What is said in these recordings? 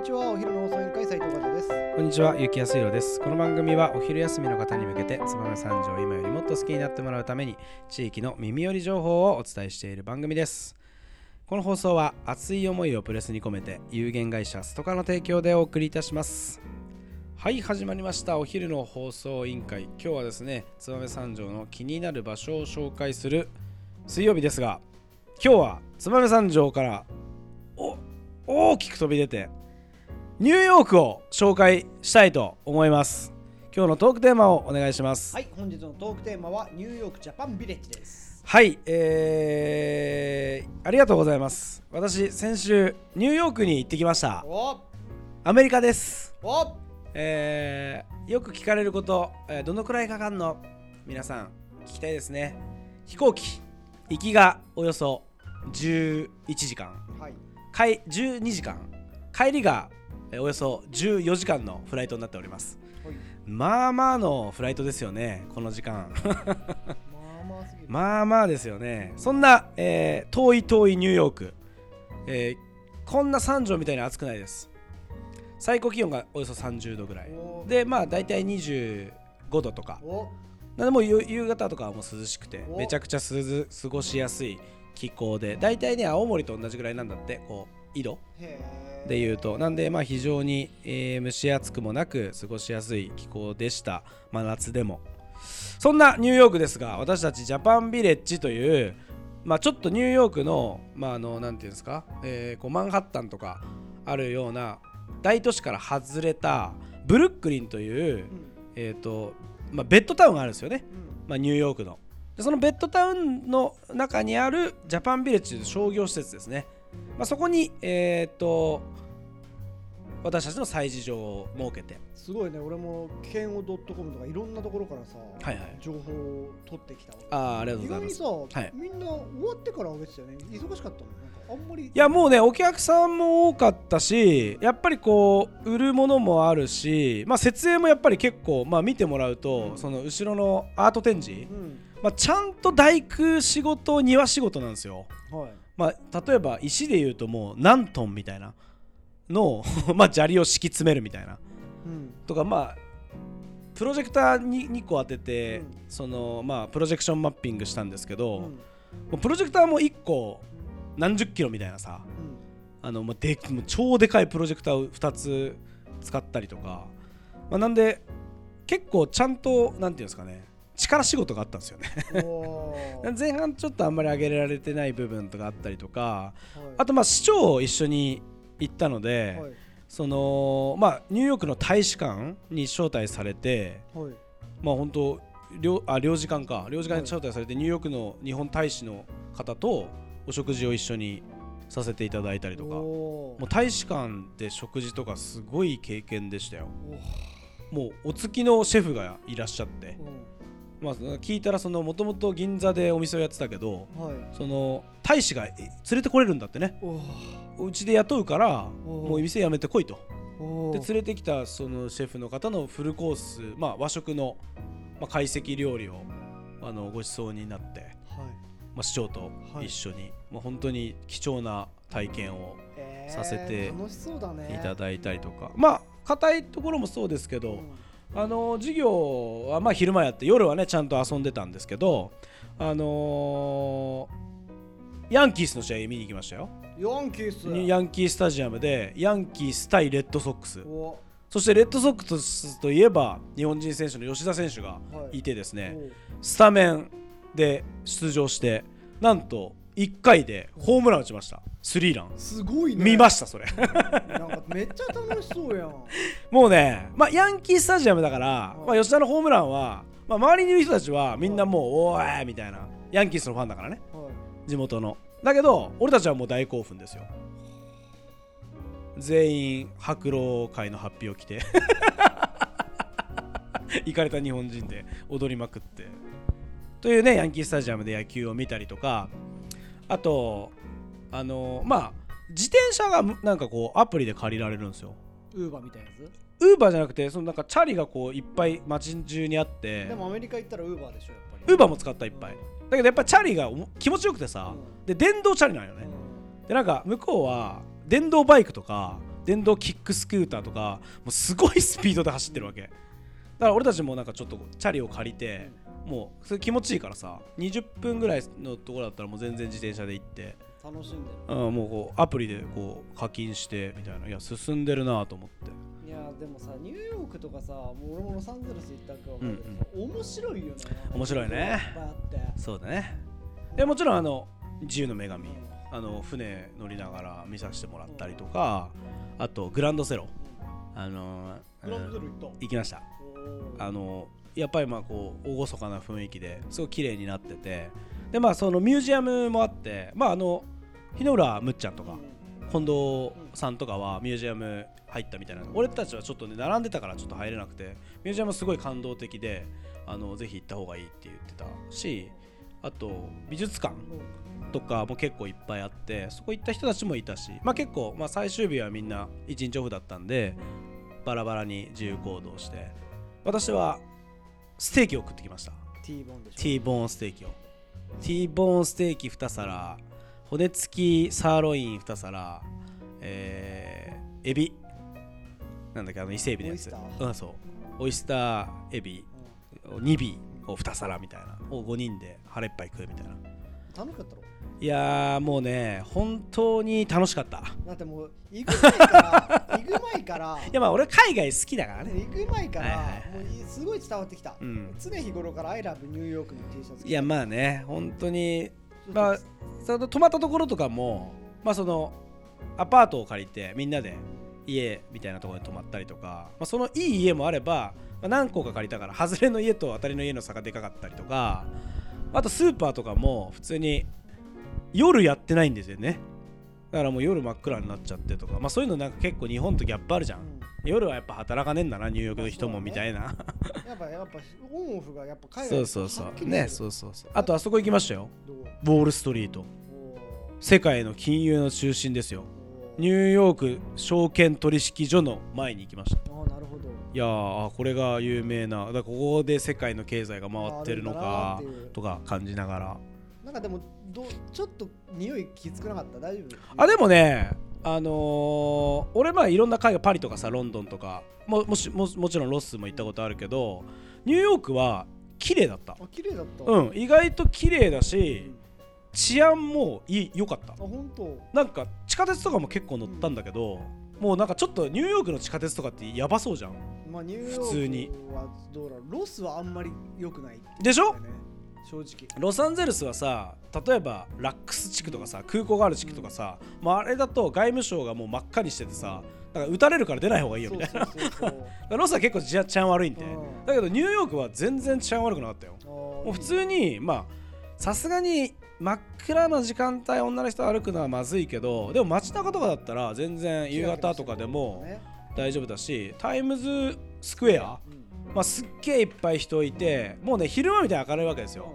にちはお昼の放送委員会斉藤和ですこんにちは、ゆきやすいろです。この番組はお昼休みの方に向けて、燕三条を今よりもっと好きになってもらうために、地域の耳寄り情報をお伝えしている番組です。この放送は熱い思いをプレスに込めて、有限会社ストカの提供でお送りいたします。はい、始まりました。お昼の放送委員会。今日はですね、燕三条の気になる場所を紹介する水曜日ですが、今日は燕三条から大きく飛び出て、ニューヨークを紹介したいと思います。今日のトークテーマをお願いします。はい本日のトークテーマはニューヨークジャパンビレッジですはい、えー、ありがとうございます。私、先週、ニューヨークに行ってきました。おアメリカです。おえー、よく聞かれること、えーどのくらいかかんの？皆さん、聞きたいですね。飛行機、行きがおよそ11時間、はい帰12時間、帰りがえーおよそ14時間のフライトになっております。はいまあまあのフライトですよね、この時間。まあまあですよね。そんな、えー遠い遠いニューヨーク、えーこんな三条みたいに暑くないです。最高気温がおよそ30度ぐらい。おで、まあ大体25度とか。おなんでもう夕夕方とかはもう涼しくて、おめちゃくちゃ涼過ごしやすい気候で、大体ね、青森と同じぐらいなんだって、こう、緯度でいうと。なんでまあ非常に、えー蒸し暑くもなく過ごしやすい気候でした。真夏でも。そんなニューヨークですが私たちジャパンビレッジというまあちょっとニューヨークのまああのなんていうんですか、えーこうマンハッタンとかあるような大都市から外れたブルックリンという、うん。えっ、とまあベッドタウンがあるんですよね。うん。まあ、ニューヨークの。でそのベッドタウンの中にあるジャパンビレッジという商業施設ですね、まあ、そこに、えーっと私たちの催事場を設けて、すごいね。俺もケンオ .com とかいろんなところからさはいはい、情報を取ってきたあーありがとう意ございます。外にさ、はい。みんな終わってから上げてたよね。忙しかったのなんかあんまり。いやもうねお客さんも多かったしやっぱりこう売るものもあるし、まあ、設営もやっぱり結構、まあ、見てもらうとその後ろのアート展示、うん。まあ、ちゃんと大工仕事庭仕事なんですよ。はいまあ、例えば石でいうともう何トンみたいなの まあ砂利を敷き詰めるみたいな。うん。とかまあプロジェクターに2個当てて、うん。そのまあプロジェクションマッピングしたんですけど、うん。もうプロジェクターも1個何十キロみたいなさあの、まあ、で超でかいプロジェクターを2つ使ったりとか、まあ、なんで結構ちゃんとなんていうんですかね力仕事があったんですよね。前半ちょっとあんまり上げられてない部分とかあったりとかはい。あとまあ市長を一緒に行ったので、はい。そのまあニューヨークの大使館に招待されてはい。まあ本当領あ領事館か。領事館に招待されてニューヨークの日本大使の方とお食事を一緒にさせていただいたりとか。もう大使館で食事とかすごい経験でしたよ。おもうお付きのシェフがいらっしゃって。うまあ聞いたらそのもともと銀座でお店をやってたけどんはい。その大使がえ連れてこれるんだってね。うちで雇うからもう店辞めてこいと。で連れてきたそのシェフの方のフルコース、まあ、和食の、まあ、懐石料理をあのご馳走になって、はい。まあ、市長と一緒に、まあ、本当に貴重な体験をえーさせていただいたりとか、まあ硬いところもそうですけど、うんあの授業はまあ昼間やって夜はねちゃんと遊んでたんですけどあのーヤンキースの試合見に行きましたよ。ヤンキースヤンキースタジアムでヤンキース対レッドソックス。お。そしてレッドソックスといえば日本人選手の吉田選手がはい。いてですね、お。スタメンで出場してなんと1回でホームラン打ちましたスリーラン。すごいね。見ましたそれ。なんかめっちゃ楽しそうやん。もうね、まあ、ヤンキースタジアムだから、うんまあ、吉田のホームランは、まあ、周りにいる人たちはみんなもうおーいみたいなヤンキースのファンだからね。はい。地元の。だけど俺たちはもう大興奮ですよ。全員白老会の発表を着て 行かれた日本人で踊りまくって。というねヤンキースタジアムで野球を見たりとか。あとあのまあ自転車がなんかこうアプリで借りられるんですよ。ウーバーみたいなやウーバーじゃなくてそのなんかチャリがこういっぱい街中にあって。つでもアメリカ行ったらウーバーでしょやっぱり。ウーバーも使ったいっぱい。だけどやっぱチャリが気持ちよくてさ、うで電動チャリなんよね、ん。でなんか向こうは電動バイクとか電動キックスクーターとかもうすごいスピードで走ってるわけ。だから俺たちもなんかちょっとチャリを借りてもうそれ気持ちいいからさ20分ぐらいのところだったらもう全然自転車で行って楽しんでる。うんもうこうアプリでこう課金してみたいな。いや進んでるなと思って。いやでもさニューヨークとかさもう俺もロサンゼルス行ったか分かるけどさ、面白いよね。面白いね。そうだね。でもちろんあの自由の女神。あの船乗りながら見させてもらったりとかあとグランドセロ。あのグランドゼうんロ行っ行きました。あのやっぱりまあこう厳かな雰囲気ですごい綺麗になっててでまあそのミュージアムもあってまああの日野浦むっちゃんとか近藤さんとかはミュージアム入ったみたいな。俺たちはちょっとね並んでたからちょっと入れなくてミュージアムすごい感動的であのぜひ行った方がいいって言ってたしあと美術館とかも結構いっぱいあってそこ行った人たちもいたしまあ結構、まあ、最終日はみんな1日オフだったんでバラバラに自由行動して私はステーキを食ってきました。T ボーンステーキを T ボーンステーキ2皿骨付きサーロイン2皿えー、エビ。なんだっけあの伊勢エビのやつ。うんそう。オイスターエビ。2尾を2皿みたいな。を5人で腹いっぱい食うみたいな。楽しかったろいやーもうね本当に楽しかった。いだってもう行く前から 行く前から。やまあ俺海外好きだからね。行く前から、はいはいはいもうすごい伝わってきた、うん。常日頃から「I love ニューヨーク」の T シャツいやまあね本当にちょっとまあその泊まったところとかもまあそのアパートを借りてみんなで家みたいなところに泊まったりとか、まあ、そのいい家もあれば、まあ、何個か借りたから外れの家と当たりの家の差がでかかったりとかあとスーパーとかも普通に夜やってないんですよね。だからもう夜真っ暗になっちゃってとか、まあ、そういうのなんか結構日本とギャップあるじゃん。うん。夜はやっぱ働かねえんだなニューヨークの人もみたいな。やっぱやっぱオンオフがやっぱ海外そうそうそう。ねそうそうそう。あとあそこ行きましたよ。ウォールストリート。世界の金融の中心ですよ。ニューヨーク証券取引所の前に行きました。あーなるほど。いやーあこれが有名なだここで世界の経済が回ってるのかとか感じながらなんかでもどうちょっと匂いきつくなかった？大丈夫？あでもねあのー俺まあいろんな海外パリとかさロンドンとかももしももちろんロスも行ったことあるけどニューヨークは綺麗だった。あ綺麗だった。うん意外と綺麗だし治安もいい良かった。あ本当？なんか地下鉄とかも結構乗ったんだけど、もうなんかちょっとニューヨークの地下鉄とかってやばそうじゃん。まあニューヨーク普通にはどうだろう？ロスはあんまり良くないっていうでしょ？ね正直。ロサンゼルスはさ例えばラックス地区とかさ空港がある地区とかさ、まあ、あれだと外務省がもう真っ赤にしててさだから撃たれるから出ない方がいいよみたいな。ロスは結構治安治安悪いんで、うん。だけどニューヨークは全然治安悪くなかったよ。もう普通にまあさすがに真っ暗な時間帯女の人歩くのはまずいけどでも街中とかだったら全然夕方とかでもね。大丈夫だしタイムズスクエア、うんまあ、すっげえいっぱい人いてもうね昼間みたいに明るいわけですよ。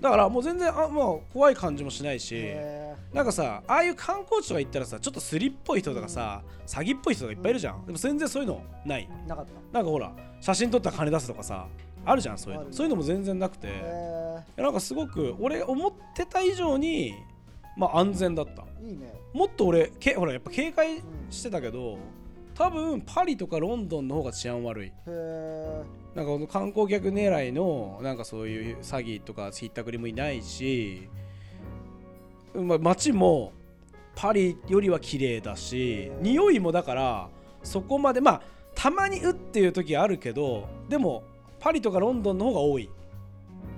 だからもう全然あもう怖い感じもしないしへなんかさああいう観光地とか行ったらさちょっとスリっぽい人とかさ詐欺っぽい人とかいっぱいいるじゃん。でも全然そういうのない。ーなかった。なんかほら写真撮ったら金出すとかさあるじゃんそういうの。そういうのも全然なくて。へなんかすごく俺思ってた以上にまあ安全だった。ーいいね。もっと俺けほらやっぱ警戒してたけど多分パリとかロンドンの方が治安悪い。なんかこの観光客狙いのなんかそういう詐欺とかひったくりもいないし、まあ、街もパリよりは綺麗だし匂いもだからそこまでまあたまにうっていう時あるけどでもパリとかロンドンの方が多い。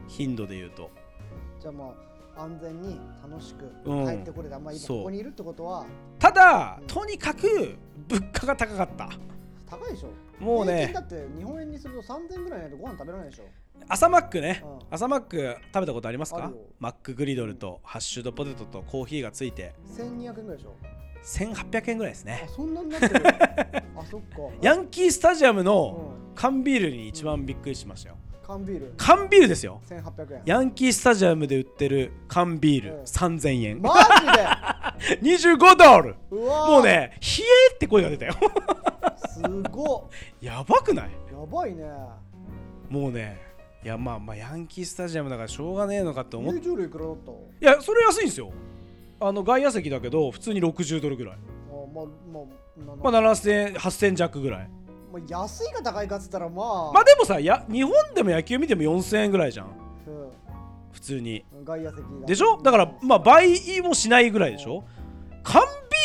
頻度で言うと。じゃあまあ安全に楽しくうん。帰ってこれた、まあ今ここにいるってことはただとにかく物価が高かった。高いでしょ。もうね。だって日本円にすると3000ぐらいないとご飯食べられないでしょ。朝マックね。うん。朝マック食べたことありますか？マックグリドルとハッシュドポテトとコーヒーがついて。1200円ぐらいでしょ。1800円ぐらいですあねそんなになってる。あそっか。ヤンキースタジアムうのん。缶ビールに一番びっくりしましたよ缶ビール。缶ビールですよ。1800円。ヤンキースタジアムで売ってる缶ビール。うん。3000円。マジ25 ドル。もうね冷えって声が出たよ。すごやばくない？っやばいね。もうねいやまあまあヤンキースタジアムだからしょうがねえのかって思っいくらだった？あいやそれ安いんですよ。あの外野席だけど普通に60ドルぐらい。あまあまあ7000 8000弱ぐらいまあ、安いか高いかっつったらまあ、まあでもさや日本でも野球見ても4000円ぐらいじゃん。う普通に。ん、外野席が。でしょ？だからまあ倍もしないぐらいでしょ？缶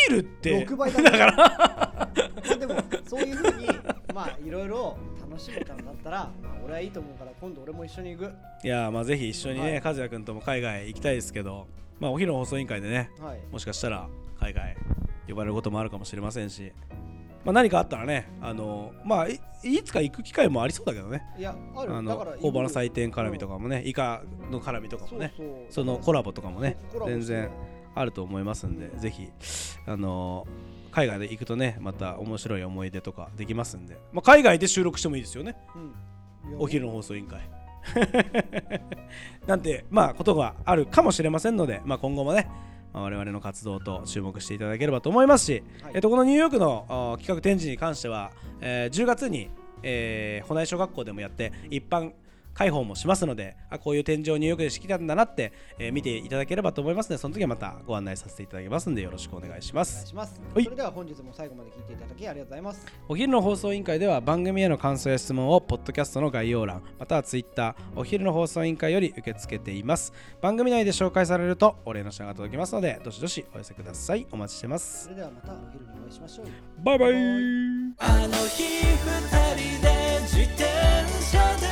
ビールって6倍だだから。まあでもそういうふうに まあいろいろ楽しめたんだったら、まあ、俺はいいと思うから今度俺も一緒に行く。いやーまあぜひ一緒にね、はい。和也君とも海外行きたいですけどまあお昼の放送委員会でねはい。もしかしたら海外呼ばれることもあるかもしれませんし、まあ、何かあったらねあのまあいいつか行く機会もありそうだけどね。いやある。あだからの工場の祭典絡みとかもねイカの絡みとかもねそのコラボとかもね全然あると思いますんでぜひあの海外で行くとねまた面白い思い出とかできますんで、まあ、海外で収録してもいいですよね。うん。お昼の放送委員会。なんてまあことがあるかもしれませんので、まあ、今後もね、まあ我々の活動と注目していただければと思いますし、はい。えっと、このニューヨークのあ企画展示に関しては、えー10月に、えー、保内小学校でもやって一般開放もしますのであこういう展示をニューヨークでしてきたんだなって、えー見ていただければと思いますのでその時はまたご案内させていただきますのでよろしくお願いしまお願すいします。はい。それでは本日も最後まで聞いていただきありがとうございます。お昼の放送委員会では番組への感想や質問をポッドキャストの概要欄またはツイッターお昼の放送委員会より受け付けています。番組内で紹介されるとお礼の品が届きますのでどしどしお寄せください。お待ちしてます。それではまたお昼にお会いしましょう。バイバイ。あの日二人で自転車で